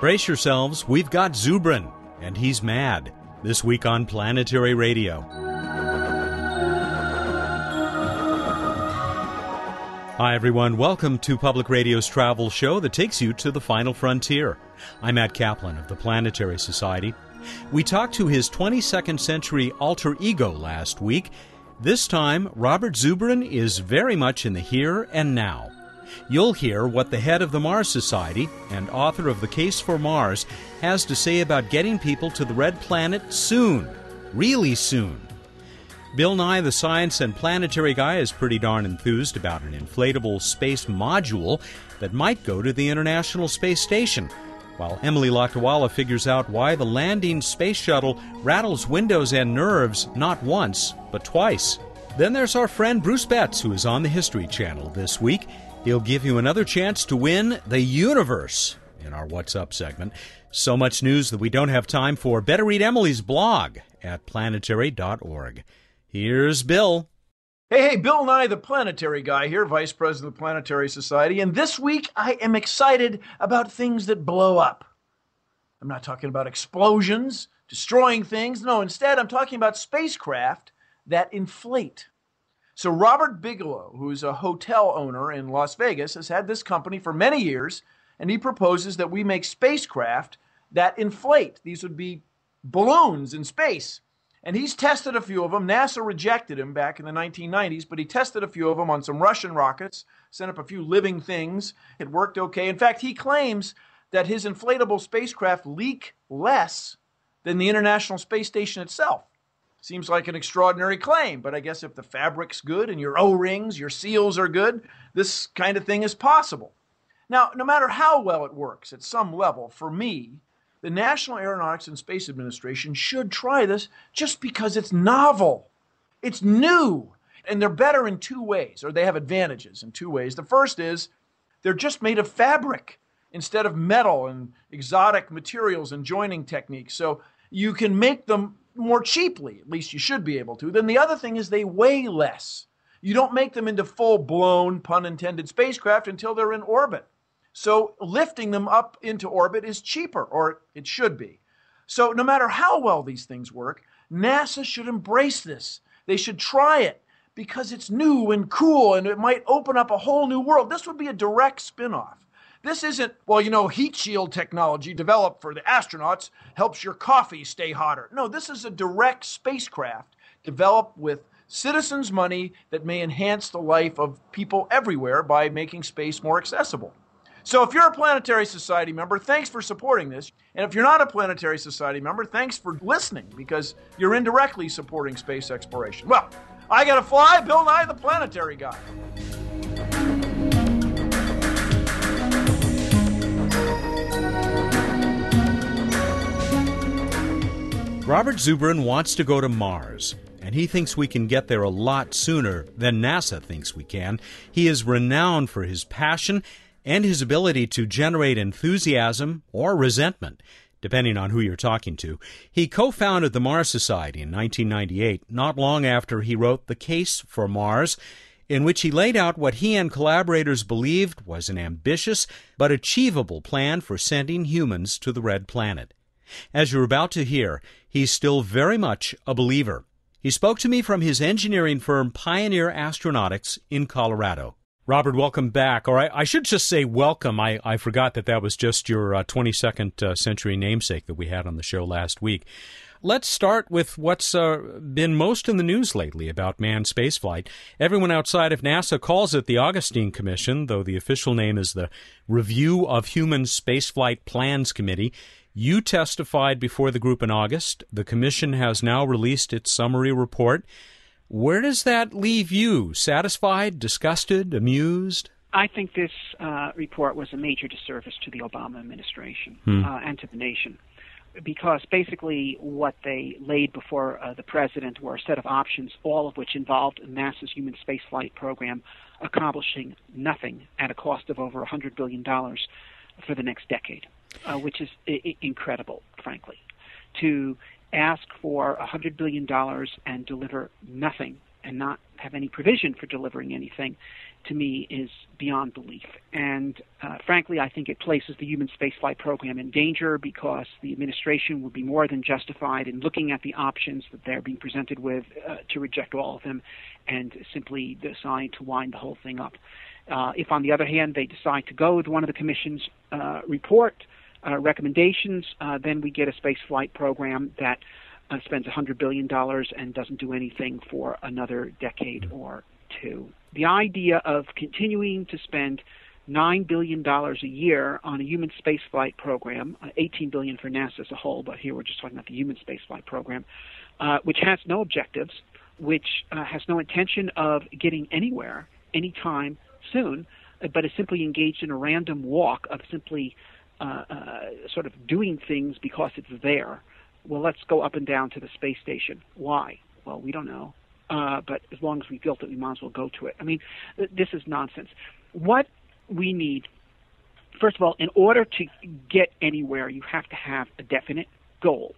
Brace yourselves, we've got Zubrin, and he's mad. This week on Planetary Radio. Hi, everyone. Welcome to Public Radio's travel show that takes you to the final frontier. I'm Matt Kaplan of the Planetary Society. We talked to his 22nd century alter ego last week. This time, Robert Zubrin is very much in the here and now. You'll hear what the head of the Mars Society and author of The Case for Mars has to say about getting people to the red planet soon. Really soon. Bill Nye, the science and planetary guy, is pretty darn enthused about an inflatable space module that might go to the International Space Station, while Emily Lakdawalla figures out why the landing space shuttle rattles windows and nerves not once, but twice. Then there's our friend Bruce Betts, who is on the History Channel this week. He'll give you another chance to win the universe in our What's Up segment. So much news that we don't have time for. Better read Emily's blog at planetary.org. Here's Bill. Hey, hey, Bill Nye, the planetary guy here, Vice President of the Planetary Society. And this week I am excited about things that blow up. I'm not talking about explosions, destroying things. No, instead, I'm talking about spacecraft that inflate. So, Robert Bigelow, who's a hotel owner in Las Vegas, has had this company for many years, and he proposes that we make spacecraft that inflate. These would be balloons in space. And he's tested a few of them. NASA rejected him back in the 1990s, but he tested a few of them on some Russian rockets, sent up a few living things. It worked okay. In fact, he claims that his inflatable spacecraft leak less than the International Space Station itself. Seems like an extraordinary claim, but I guess if the fabric's good and your O rings, your seals are good, this kind of thing is possible. Now, no matter how well it works at some level, for me, the National Aeronautics and Space Administration should try this just because it's novel. It's new. And they're better in two ways, or they have advantages in two ways. The first is they're just made of fabric instead of metal and exotic materials and joining techniques. So you can make them more cheaply, at least you should be able to. Then the other thing is they weigh less. You don't make them into full blown, pun intended, spacecraft until they're in orbit. So lifting them up into orbit is cheaper, or it should be. So no matter how well these things work, NASA should embrace this. They should try it because it's new and cool and it might open up a whole new world. This would be a direct spin off. This isn't, well, you know, heat shield technology developed for the astronauts helps your coffee stay hotter. No, this is a direct spacecraft developed with citizens' money that may enhance the life of people everywhere by making space more accessible. So if you're a Planetary Society member, thanks for supporting this. And if you're not a Planetary Society member, thanks for listening because you're indirectly supporting space exploration. Well, I got to fly. Bill Nye, the Planetary Guy. Robert Zubrin wants to go to Mars, and he thinks we can get there a lot sooner than NASA thinks we can. He is renowned for his passion and his ability to generate enthusiasm or resentment, depending on who you're talking to. He co founded the Mars Society in 1998, not long after he wrote The Case for Mars, in which he laid out what he and collaborators believed was an ambitious but achievable plan for sending humans to the Red Planet. As you're about to hear, he's still very much a believer. He spoke to me from his engineering firm Pioneer Astronautics in Colorado. Robert, welcome back. Or I, I should just say welcome. I, I forgot that that was just your uh, 22nd uh, century namesake that we had on the show last week. Let's start with what's uh, been most in the news lately about manned spaceflight. Everyone outside of NASA calls it the Augustine Commission, though the official name is the Review of Human Spaceflight Plans Committee. You testified before the group in August. The Commission has now released its summary report. Where does that leave you? Satisfied, disgusted, amused? I think this uh, report was a major disservice to the Obama administration Hmm. uh, and to the nation. Because basically, what they laid before uh, the president were a set of options, all of which involved NASA's human spaceflight program accomplishing nothing at a cost of over $100 billion for the next decade, uh, which is I- incredible, frankly. To ask for $100 billion and deliver nothing and not have any provision for delivering anything, to me is beyond belief. And uh, frankly, I think it places the human spaceflight program in danger because the administration would be more than justified in looking at the options that they're being presented with uh, to reject all of them and simply decide to wind the whole thing up. Uh, if, on the other hand, they decide to go with one of the Commission's uh, report uh, recommendations, uh, then we get a space flight program that spends $100 billion and doesn't do anything for another decade or two. The idea of continuing to spend $9 billion a year on a human spaceflight program, uh, 18 billion for NASA as a whole, but here we're just talking about the human spaceflight program, uh, which has no objectives, which uh, has no intention of getting anywhere anytime soon, uh, but is simply engaged in a random walk of simply uh, uh, sort of doing things because it's there. Well, let's go up and down to the space station. Why? Well, we don't know. Uh, but as long as we built it, we might as well go to it. I mean, th- this is nonsense. What we need, first of all, in order to get anywhere, you have to have a definite goal.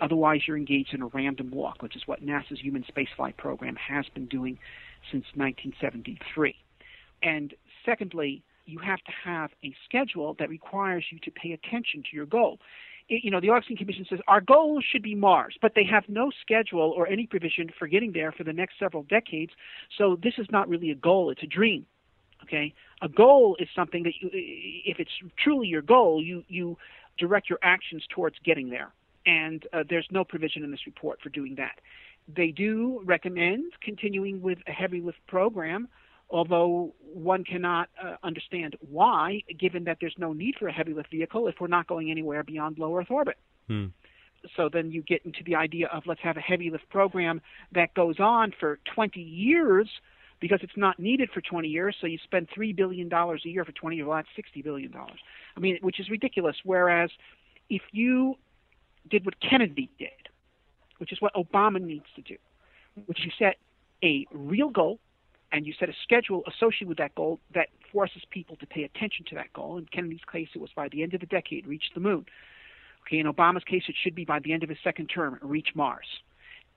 Otherwise, you're engaged in a random walk, which is what NASA's human spaceflight program has been doing since 1973. And secondly, you have to have a schedule that requires you to pay attention to your goal you know, the Augustine Commission says our goal should be Mars, but they have no schedule or any provision for getting there for the next several decades. So this is not really a goal; it's a dream. Okay, a goal is something that you, if it's truly your goal, you you direct your actions towards getting there. And uh, there's no provision in this report for doing that. They do recommend continuing with a heavy lift program although one cannot uh, understand why, given that there's no need for a heavy lift vehicle if we're not going anywhere beyond low Earth orbit. Hmm. So then you get into the idea of let's have a heavy lift program that goes on for 20 years because it's not needed for 20 years. So you spend $3 billion a year for 20 years. Well, that's $60 billion. I mean, which is ridiculous. Whereas if you did what Kennedy did, which is what Obama needs to do, which you set a real goal and you set a schedule associated with that goal that forces people to pay attention to that goal. In Kennedy's case, it was by the end of the decade, reach the moon. Okay, in Obama's case, it should be by the end of his second term, reach Mars.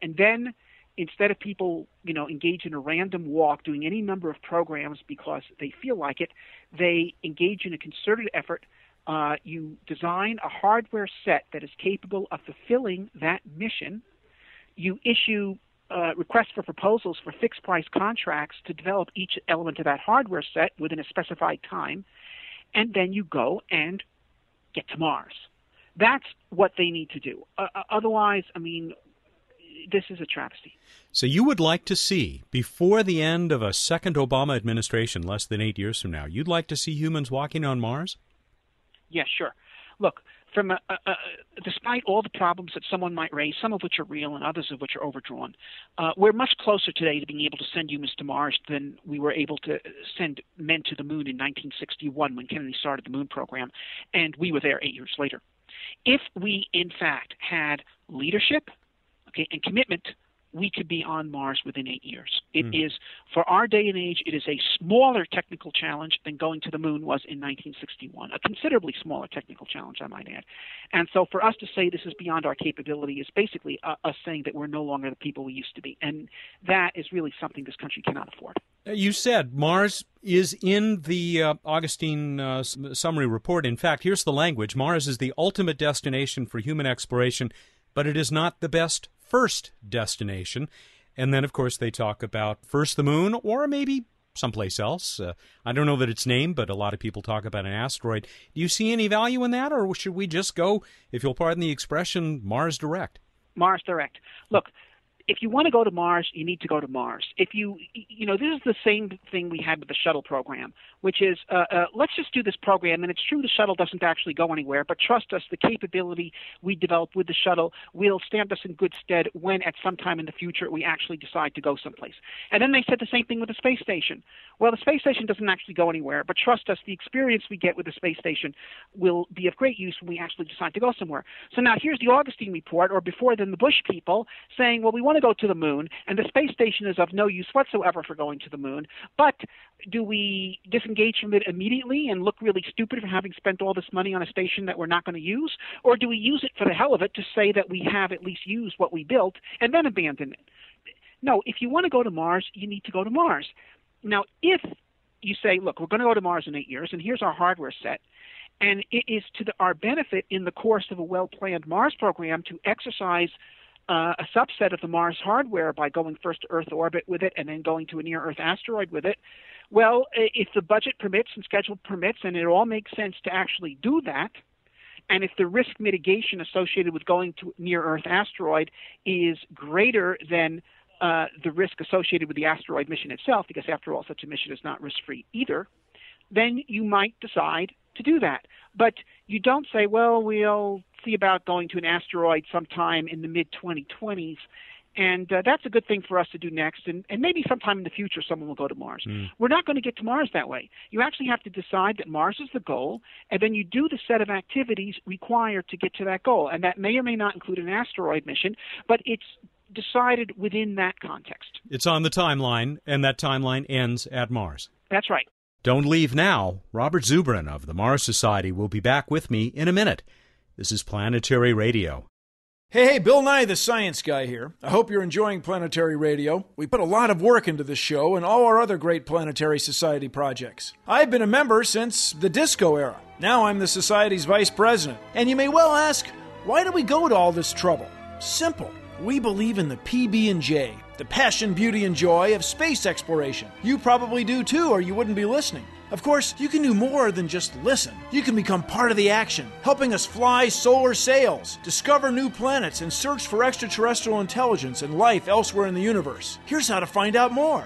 And then instead of people, you know, engage in a random walk doing any number of programs because they feel like it, they engage in a concerted effort. Uh, you design a hardware set that is capable of fulfilling that mission. You issue uh, requests for proposals for fixed price contracts to develop each element of that hardware set within a specified time, and then you go and get to Mars. That's what they need to do. Uh, uh otherwise, I mean, this is a travesty. So you would like to see, before the end of a second Obama administration, less than eight years from now, you'd like to see humans walking on Mars? Yes, yeah, sure. Look, from a, a, a, despite all the problems that someone might raise, some of which are real and others of which are overdrawn, uh, we're much closer today to being able to send humans to Mars than we were able to send men to the moon in 1961 when Kennedy started the moon program, and we were there eight years later. If we, in fact, had leadership okay, and commitment we could be on Mars within eight years. It mm. is, for our day and age, it is a smaller technical challenge than going to the moon was in 1961, a considerably smaller technical challenge, I might add. And so for us to say this is beyond our capability is basically uh, us saying that we're no longer the people we used to be. And that is really something this country cannot afford. Uh, you said Mars is in the uh, Augustine uh, summary report. In fact, here's the language Mars is the ultimate destination for human exploration, but it is not the best first destination. And then, of course, they talk about first the moon or maybe someplace else. Uh, I don't know that it's named, but a lot of people talk about an asteroid. Do you see any value in that, or should we just go, if you'll pardon the expression, Mars direct? Mars direct. Look, if you want to go to Mars, you need to go to Mars. If you, you know, this is the same thing we had with the shuttle program, which is uh, uh, let's just do this program. And it's true the shuttle doesn't actually go anywhere, but trust us, the capability we develop with the shuttle will stand us in good stead when at some time in the future we actually decide to go someplace. And then they said the same thing with the space station. Well, the space station doesn't actually go anywhere, but trust us, the experience we get with the space station will be of great use when we actually decide to go somewhere. So now here's the Augustine report, or before then the Bush people, saying, well, we want to go to the moon, and the space station is of no use whatsoever for going to the moon. But do we disengage from it immediately and look really stupid for having spent all this money on a station that we're not going to use? Or do we use it for the hell of it to say that we have at least used what we built and then abandon it? No, if you want to go to Mars, you need to go to Mars. Now, if you say, look, we're going to go to Mars in eight years, and here's our hardware set, and it is to the, our benefit in the course of a well planned Mars program to exercise uh, a subset of the Mars hardware by going first to Earth orbit with it and then going to a near Earth asteroid with it. Well, if the budget permits and schedule permits, and it all makes sense to actually do that, and if the risk mitigation associated with going to near Earth asteroid is greater than uh, the risk associated with the asteroid mission itself, because after all, such a mission is not risk free either, then you might decide to do that. But you don't say, well, we'll see about going to an asteroid sometime in the mid 2020s. And uh, that's a good thing for us to do next. And, and maybe sometime in the future, someone will go to Mars. Mm. We're not going to get to Mars that way. You actually have to decide that Mars is the goal, and then you do the set of activities required to get to that goal. And that may or may not include an asteroid mission, but it's decided within that context. It's on the timeline, and that timeline ends at Mars. That's right. Don't leave now. Robert Zubrin of the Mars Society will be back with me in a minute. This is Planetary Radio. Hey, hey, Bill Nye, the science guy here. I hope you're enjoying Planetary Radio. We put a lot of work into this show and all our other great Planetary Society projects. I've been a member since the disco era. Now I'm the Society's vice president. And you may well ask, why do we go to all this trouble? Simple. We believe in the PB&J, the passion, beauty, and joy of space exploration. You probably do too, or you wouldn't be listening. Of course, you can do more than just listen. You can become part of the action, helping us fly solar sails, discover new planets, and search for extraterrestrial intelligence and life elsewhere in the universe. Here's how to find out more.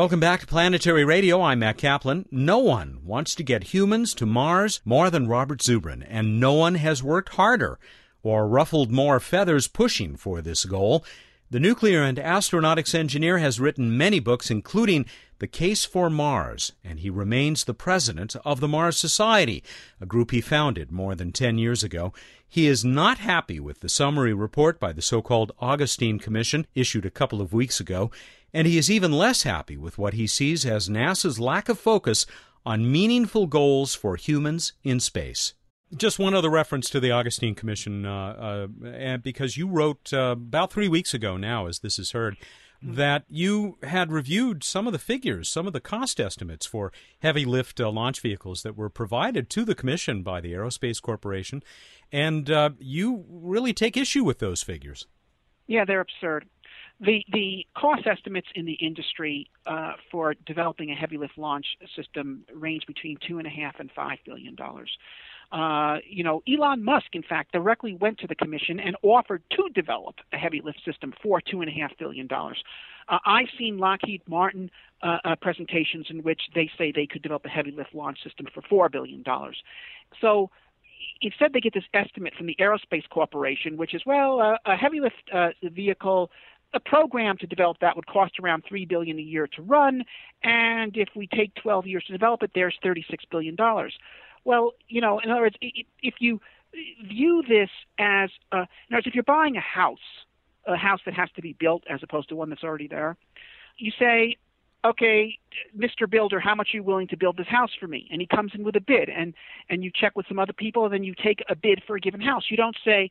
Welcome back to Planetary Radio. I'm Matt Kaplan. No one wants to get humans to Mars more than Robert Zubrin, and no one has worked harder or ruffled more feathers pushing for this goal. The nuclear and astronautics engineer has written many books, including The Case for Mars, and he remains the president of the Mars Society, a group he founded more than 10 years ago. He is not happy with the summary report by the so called Augustine Commission issued a couple of weeks ago and he is even less happy with what he sees as NASA's lack of focus on meaningful goals for humans in space. Just one other reference to the Augustine Commission, uh, uh, because you wrote uh, about three weeks ago now, as this is heard, that you had reviewed some of the figures, some of the cost estimates for heavy lift uh, launch vehicles that were provided to the Commission by the Aerospace Corporation, and uh, you really take issue with those figures. Yeah, they're absurd. The the cost estimates in the industry uh, for developing a heavy lift launch system range between two and a half and five billion dollars. Uh, you know, Elon Musk, in fact, directly went to the commission and offered to develop a heavy lift system for two and a half billion dollars. Uh, I've seen Lockheed Martin uh, uh, presentations in which they say they could develop a heavy lift launch system for four billion dollars. So instead they get this estimate from the aerospace corporation which is well uh, a heavy lift uh, vehicle a program to develop that would cost around three billion a year to run, and if we take 12 years to develop it, there's 36 billion dollars. Well, you know, in other words, if you view this as, uh, in other words, if you're buying a house, a house that has to be built as opposed to one that's already there, you say, okay, Mr. Builder, how much are you willing to build this house for me? And he comes in with a bid, and and you check with some other people, and then you take a bid for a given house. You don't say,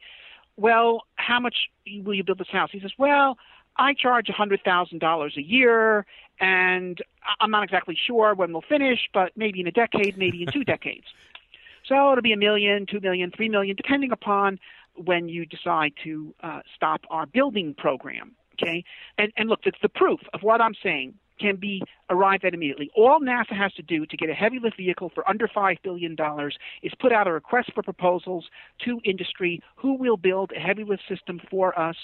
well, how much will you build this house? He says, well, I charge $100,000 a year, and I'm not exactly sure when we'll finish, but maybe in a decade, maybe in two decades. So it'll be a million, two million, three million, depending upon when you decide to uh, stop our building program. Okay, and and look, it's the proof of what I'm saying can be arrived at immediately. All NASA has to do to get a heavy lift vehicle for under $5 billion is put out a request for proposals to industry who will build a heavy lift system for us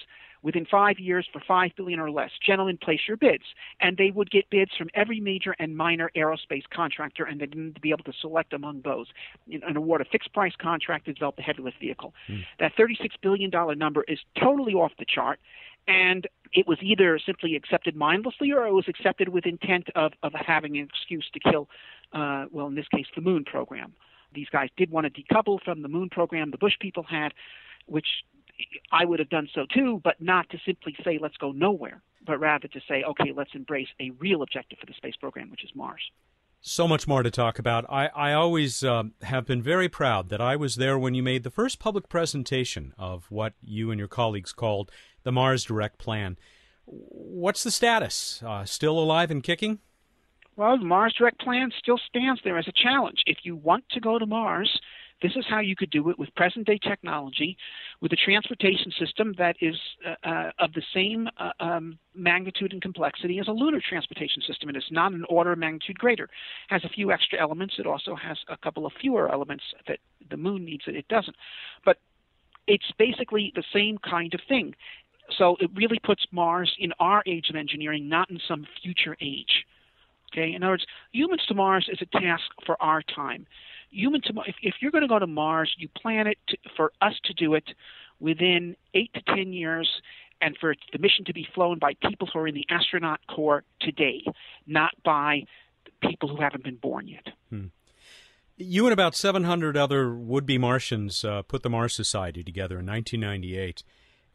within five years for 5 billion or less. Gentlemen, place your bids. And they would get bids from every major and minor aerospace contractor, and they need to be able to select among those and award a fixed price contract to develop a heavy lift vehicle. Mm. That $36 billion number is totally off the chart and it was either simply accepted mindlessly or it was accepted with intent of, of having an excuse to kill uh, well, in this case, the moon program. These guys did want to decouple from the moon program the Bush people had, which I would have done so too, but not to simply say, let's go nowhere, but rather to say, okay, let's embrace a real objective for the space program, which is Mars. So much more to talk about. I, I always uh, have been very proud that I was there when you made the first public presentation of what you and your colleagues called the Mars Direct Plan. What's the status? Uh, still alive and kicking? Well, the Mars Direct Plan still stands there as a challenge. If you want to go to Mars, this is how you could do it with present day technology, with a transportation system that is uh, uh, of the same uh, um, magnitude and complexity as a lunar transportation system. It is not an order of magnitude greater. It has a few extra elements. It also has a couple of fewer elements that the moon needs that it doesn't. But it's basically the same kind of thing. So it really puts Mars in our age of engineering, not in some future age. Okay, in other words, humans to Mars is a task for our time human to if, if you're going to go to Mars, you plan it to, for us to do it within eight to ten years, and for the mission to be flown by people who are in the astronaut corps today, not by people who haven't been born yet. Hmm. You and about 700 other would-be Martians uh, put the Mars Society together in 1998.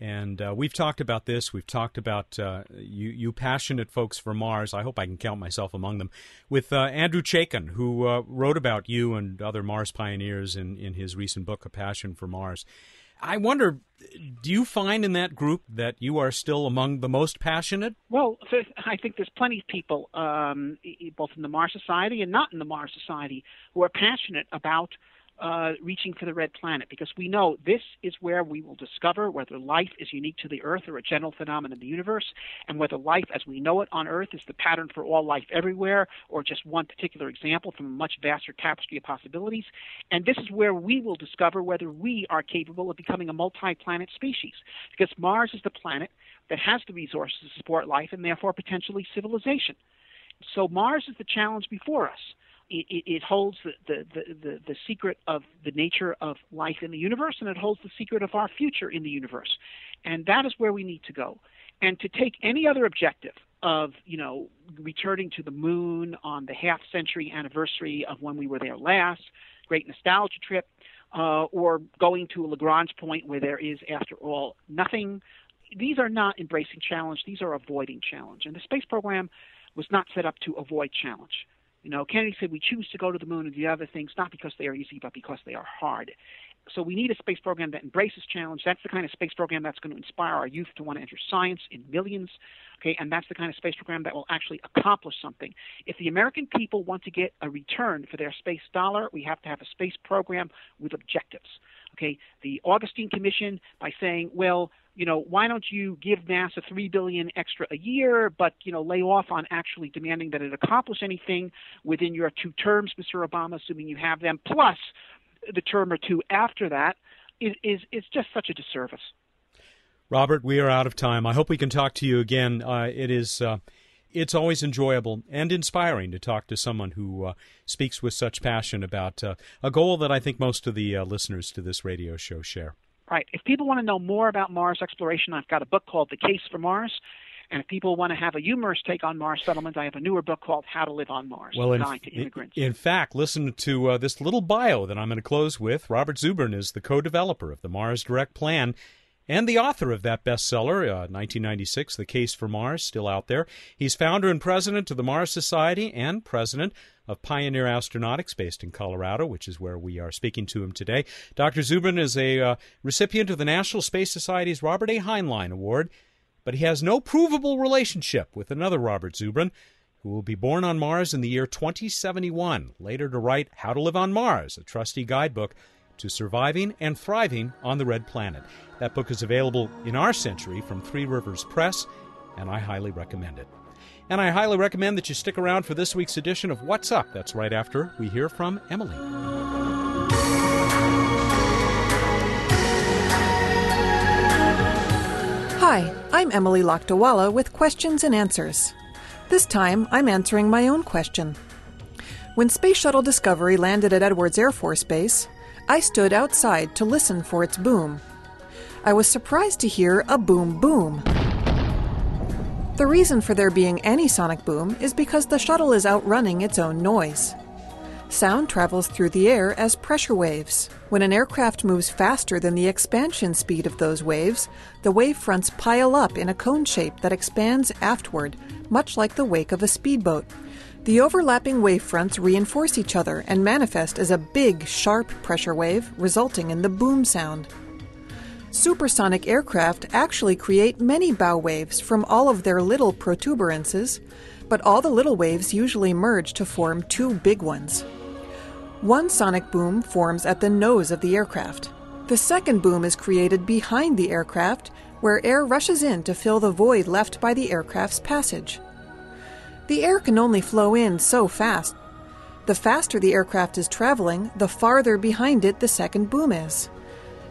And uh, we've talked about this. We've talked about uh, you, you passionate folks for Mars. I hope I can count myself among them. With uh, Andrew Chaikin, who uh, wrote about you and other Mars pioneers in, in his recent book, A Passion for Mars. I wonder, do you find in that group that you are still among the most passionate? Well, I think there's plenty of people, um, both in the Mars Society and not in the Mars Society, who are passionate about uh, reaching for the red planet because we know this is where we will discover whether life is unique to the Earth or a general phenomenon in the universe, and whether life as we know it on Earth is the pattern for all life everywhere or just one particular example from a much vaster tapestry of possibilities. And this is where we will discover whether we are capable of becoming a multi planet species because Mars is the planet that has the resources to support life and therefore potentially civilization. So Mars is the challenge before us it, it, holds the, the, the, the, secret of the nature of life in the universe, and it holds the secret of our future in the universe. And that is where we need to go. And to take any other objective of, you know, returning to the moon on the half century anniversary of when we were there last, great nostalgia trip, uh, or going to a Lagrange point where there is, after all, nothing. These are not embracing challenge, these are avoiding challenge. And the space program was not set up to avoid challenge. You know, Kennedy said we choose to go to the moon and do other things not because they are easy, but because they are hard. So we need a space program that embraces challenge. That's the kind of space program that's going to inspire our youth to want to enter science in millions. Okay, and that's the kind of space program that will actually accomplish something. If the American people want to get a return for their space dollar, we have to have a space program with objectives. Okay, the Augustine Commission by saying, well, you know, why don't you give NASA three billion extra a year, but you know, lay off on actually demanding that it accomplish anything within your two terms, Mr. Obama, assuming you have them, plus the term or two after that, is is, just such a disservice. Robert, we are out of time. I hope we can talk to you again. Uh, it is. Uh, it's always enjoyable and inspiring to talk to someone who uh, speaks with such passion about uh, a goal that I think most of the uh, listeners to this radio show share. Right. If people want to know more about Mars exploration, I've got a book called The Case for Mars. And if people want to have a humorous take on Mars settlement, I have a newer book called How to Live on Mars, well, in, to immigrants. In, in fact, listen to uh, this little bio that I'm going to close with. Robert Zubrin is the co-developer of the Mars Direct Plan and the author of that bestseller, uh, 1996, The Case for Mars, still out there. He's founder and president of the Mars Society and president of Pioneer Astronautics, based in Colorado, which is where we are speaking to him today. Dr. Zubrin is a uh, recipient of the National Space Society's Robert A. Heinlein Award, but he has no provable relationship with another Robert Zubrin, who will be born on Mars in the year 2071, later to write How to Live on Mars, a trusty guidebook to surviving and thriving on the red planet. That book is available in our century from Three Rivers Press, and I highly recommend it. And I highly recommend that you stick around for this week's edition of What's Up. That's right after we hear from Emily. Hi, I'm Emily Lakdawalla with questions and answers. This time, I'm answering my own question. When Space Shuttle Discovery landed at Edwards Air Force Base, I stood outside to listen for its boom. I was surprised to hear a boom boom. The reason for there being any sonic boom is because the shuttle is outrunning its own noise. Sound travels through the air as pressure waves. When an aircraft moves faster than the expansion speed of those waves, the wave fronts pile up in a cone shape that expands aftward, much like the wake of a speedboat. The overlapping wave fronts reinforce each other and manifest as a big, sharp pressure wave, resulting in the boom sound. Supersonic aircraft actually create many bow waves from all of their little protuberances, but all the little waves usually merge to form two big ones. One sonic boom forms at the nose of the aircraft. The second boom is created behind the aircraft, where air rushes in to fill the void left by the aircraft's passage. The air can only flow in so fast. The faster the aircraft is traveling, the farther behind it the second boom is.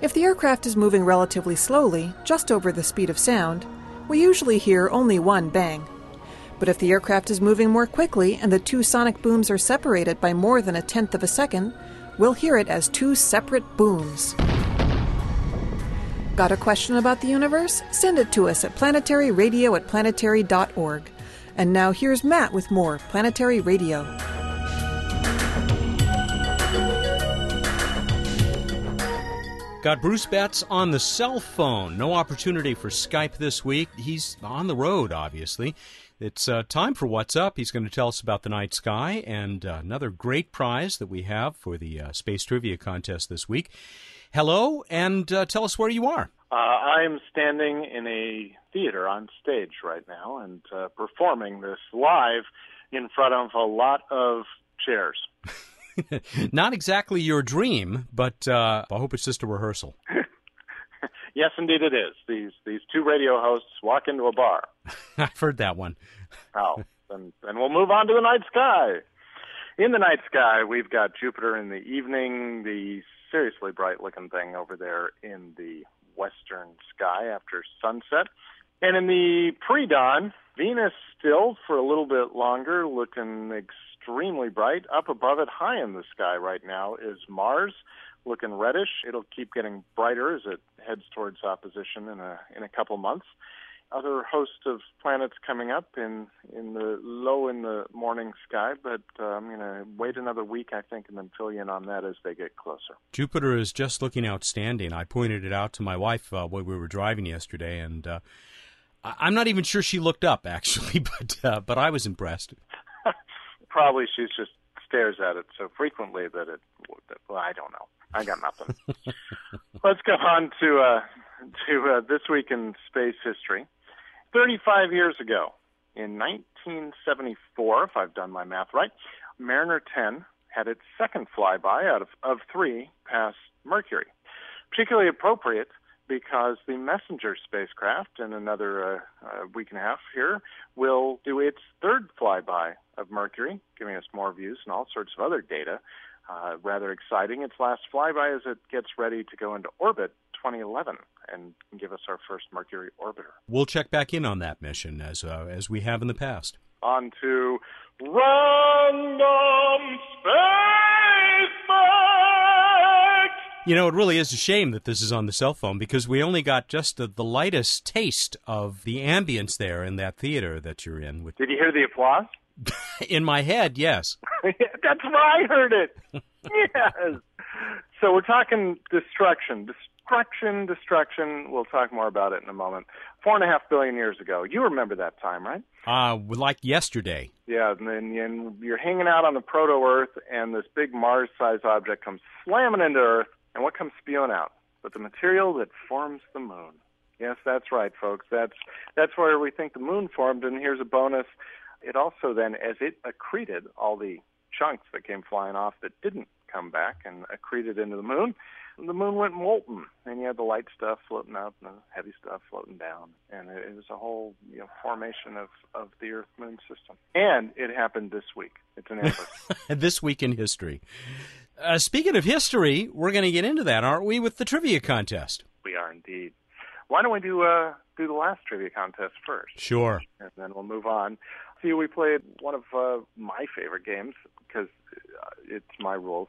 If the aircraft is moving relatively slowly, just over the speed of sound, we usually hear only one bang. But if the aircraft is moving more quickly and the two sonic booms are separated by more than a tenth of a second, we'll hear it as two separate booms. Got a question about the universe? Send it to us at planetaryradio at planetary.org. And now here's Matt with more Planetary Radio. Got Bruce Betts on the cell phone. No opportunity for Skype this week. He's on the road, obviously. It's uh, time for What's Up. He's going to tell us about the night sky and uh, another great prize that we have for the uh, Space Trivia Contest this week. Hello, and uh, tell us where you are. Uh, I'm standing in a theater on stage right now and uh, performing this live in front of a lot of chairs. Not exactly your dream, but I hope it's just a rehearsal. Yes, indeed it is. These these two radio hosts walk into a bar. I've heard that one. oh, and and we'll move on to the night sky. In the night sky, we've got Jupiter in the evening, the seriously bright looking thing over there in the western sky after sunset. And in the pre dawn, Venus still for a little bit longer, looking extremely bright. Up above it, high in the sky right now, is Mars looking reddish. It'll keep getting brighter as it heads towards opposition in a in a couple months. Other host of planets coming up in in the low in the morning sky, but uh, I'm going to wait another week, I think, and then fill you in on that as they get closer. Jupiter is just looking outstanding. I pointed it out to my wife uh, when we were driving yesterday, and uh, I'm not even sure she looked up actually, but uh, but I was impressed. Probably she's just stares at it so frequently that it. Well, I don't know. I got nothing. Let's go on to uh, to uh, this week in space history. Thirty-five years ago, in 1974, if I've done my math right, Mariner 10 had its second flyby out of, of three past Mercury. Particularly appropriate because the Messenger spacecraft in another uh, uh, week and a half here will do its third flyby of Mercury, giving us more views and all sorts of other data uh, rather exciting. Its last flyby as it gets ready to go into orbit 2011 and give us our first Mercury orbiter. We'll check back in on that mission as uh, as we have in the past. On to random space facts. You know, it really is a shame that this is on the cell phone because we only got just the, the lightest taste of the ambience there in that theater that you're in. Did you hear the applause? in my head, yes. That's where I heard it. yes. So we're talking destruction, destruction, destruction. We'll talk more about it in a moment. Four and a half billion years ago. You remember that time, right? Uh, like yesterday. Yeah, and then and you're hanging out on the proto-Earth, and this big Mars-sized object comes slamming into Earth, and what comes spewing out? But the material that forms the moon. Yes, that's right, folks. That's that's where we think the moon formed. And here's a bonus: it also then, as it accreted all the chunks that came flying off that didn't come back and accreted into the moon, the moon went molten, and you had the light stuff floating up and the heavy stuff floating down, and it, was a whole you know formation of of the Earth Moon system. And it happened this week. It's an this week in history. Uh, speaking of history, we're going to get into that, aren't we, with the trivia contest? We are indeed. Why don't we do uh, do the last trivia contest first? Sure. And then we'll move on see, we played one of uh, my favorite games because uh, it's my rules.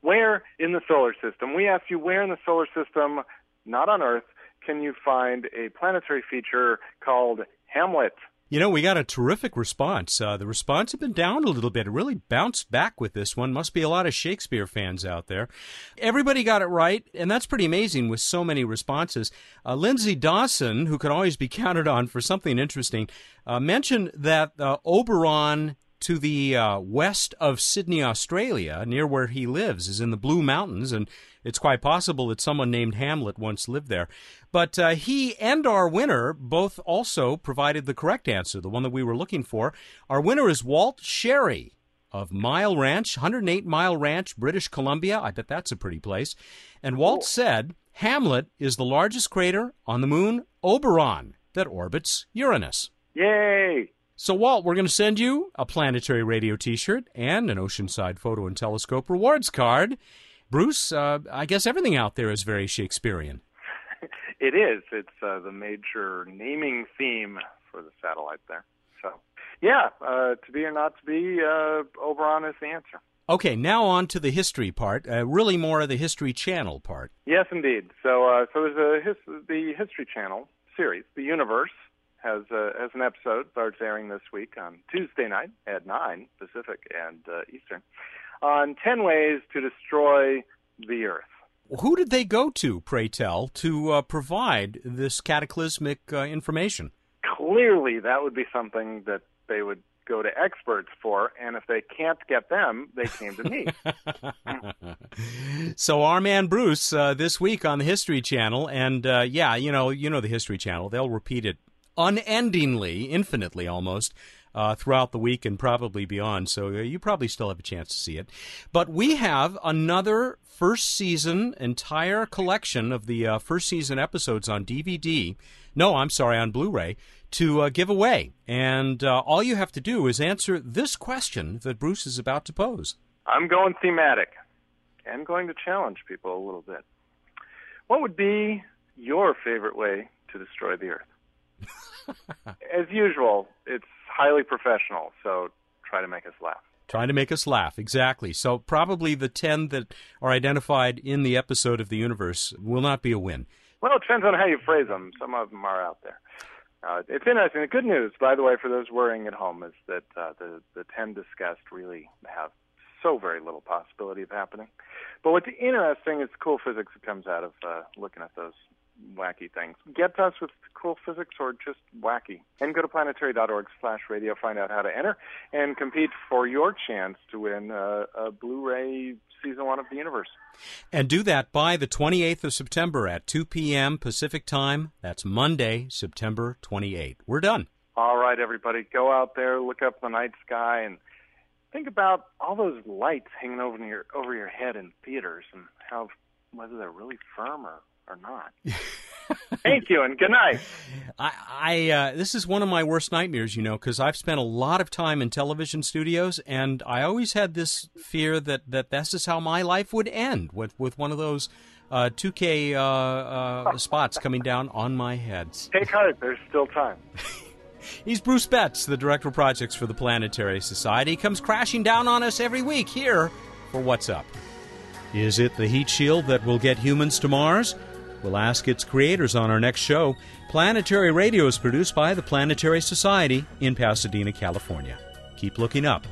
Where in the solar system? We asked you where in the solar system, not on Earth, can you find a planetary feature called Hamlet? You know, we got a terrific response. Uh, the response had been down a little bit. It really bounced back with this one. Must be a lot of Shakespeare fans out there. Everybody got it right, and that's pretty amazing with so many responses. Uh, Lindsay Dawson, who can always be counted on for something interesting, uh, mentioned that uh, Oberon to the uh, west of Sydney, Australia, near where he lives, is in the Blue Mountains, and it's quite possible that someone named Hamlet once lived there. But uh, he and our winner both also provided the correct answer, the one that we were looking for. Our winner is Walt Sherry of Mile Ranch, 108 Mile Ranch, British Columbia. I bet that's a pretty place. And Walt said Hamlet is the largest crater on the moon Oberon that orbits Uranus. Yay! So, Walt, we're going to send you a planetary radio t shirt and an Oceanside Photo and Telescope rewards card. Bruce, uh, I guess everything out there is very Shakespearean. it is. It's uh, the major naming theme for the satellite there. So, yeah, uh, to be or not to be, uh, Oberon is the answer. Okay, now on to the history part. Uh, really, more of the History Channel part. Yes, indeed. So, uh, so there's his- the History Channel series, The Universe, has uh, has an episode starts airing this week on Tuesday night at nine Pacific and uh, Eastern on ten ways to destroy the Earth. Who did they go to, pray tell, to uh, provide this cataclysmic uh, information? Clearly, that would be something that they would go to experts for, and if they can't get them, they came to me. so our man Bruce uh, this week on the History Channel, and uh, yeah, you know, you know the History Channel. They'll repeat it unendingly, infinitely almost. Uh, throughout the week and probably beyond. So uh, you probably still have a chance to see it. But we have another first season entire collection of the uh, first season episodes on DVD. No, I'm sorry, on Blu ray to uh, give away. And uh, all you have to do is answer this question that Bruce is about to pose. I'm going thematic and going to challenge people a little bit. What would be your favorite way to destroy the Earth? As usual, it's highly professional, so try to make us laugh. Trying to make us laugh, exactly. So probably the 10 that are identified in the episode of the universe will not be a win. Well, it depends on how you phrase them. Some of them are out there. Uh, it's interesting. The good news, by the way, for those worrying at home, is that uh, the the ten discussed really have so very little possibility of happening. But what's interesting is cool physics that comes out of uh, looking at those wacky things. Get to us with cool physics or just wacky. And go to planetary.org slash radio, find out how to enter, and compete for your chance to win a, a Blu-ray season one of the universe. And do that by the 28th of September at 2 p.m. Pacific time. That's Monday, September 28th. We're done. All right, everybody. Go out there, look up the night sky, and think about all those lights hanging over your over your head in theaters and how whether they're really firm or or not. Thank you, and good night. I, I uh, this is one of my worst nightmares, you know, because I've spent a lot of time in television studios, and I always had this fear that that this is how my life would end with with one of those. Uh, 2K uh, uh, spots coming down on my head. Take heart, there's still time. He's Bruce Betts, the director of projects for the Planetary Society. He comes crashing down on us every week here for What's Up. Is it the heat shield that will get humans to Mars? We'll ask its creators on our next show. Planetary Radio is produced by the Planetary Society in Pasadena, California. Keep looking up.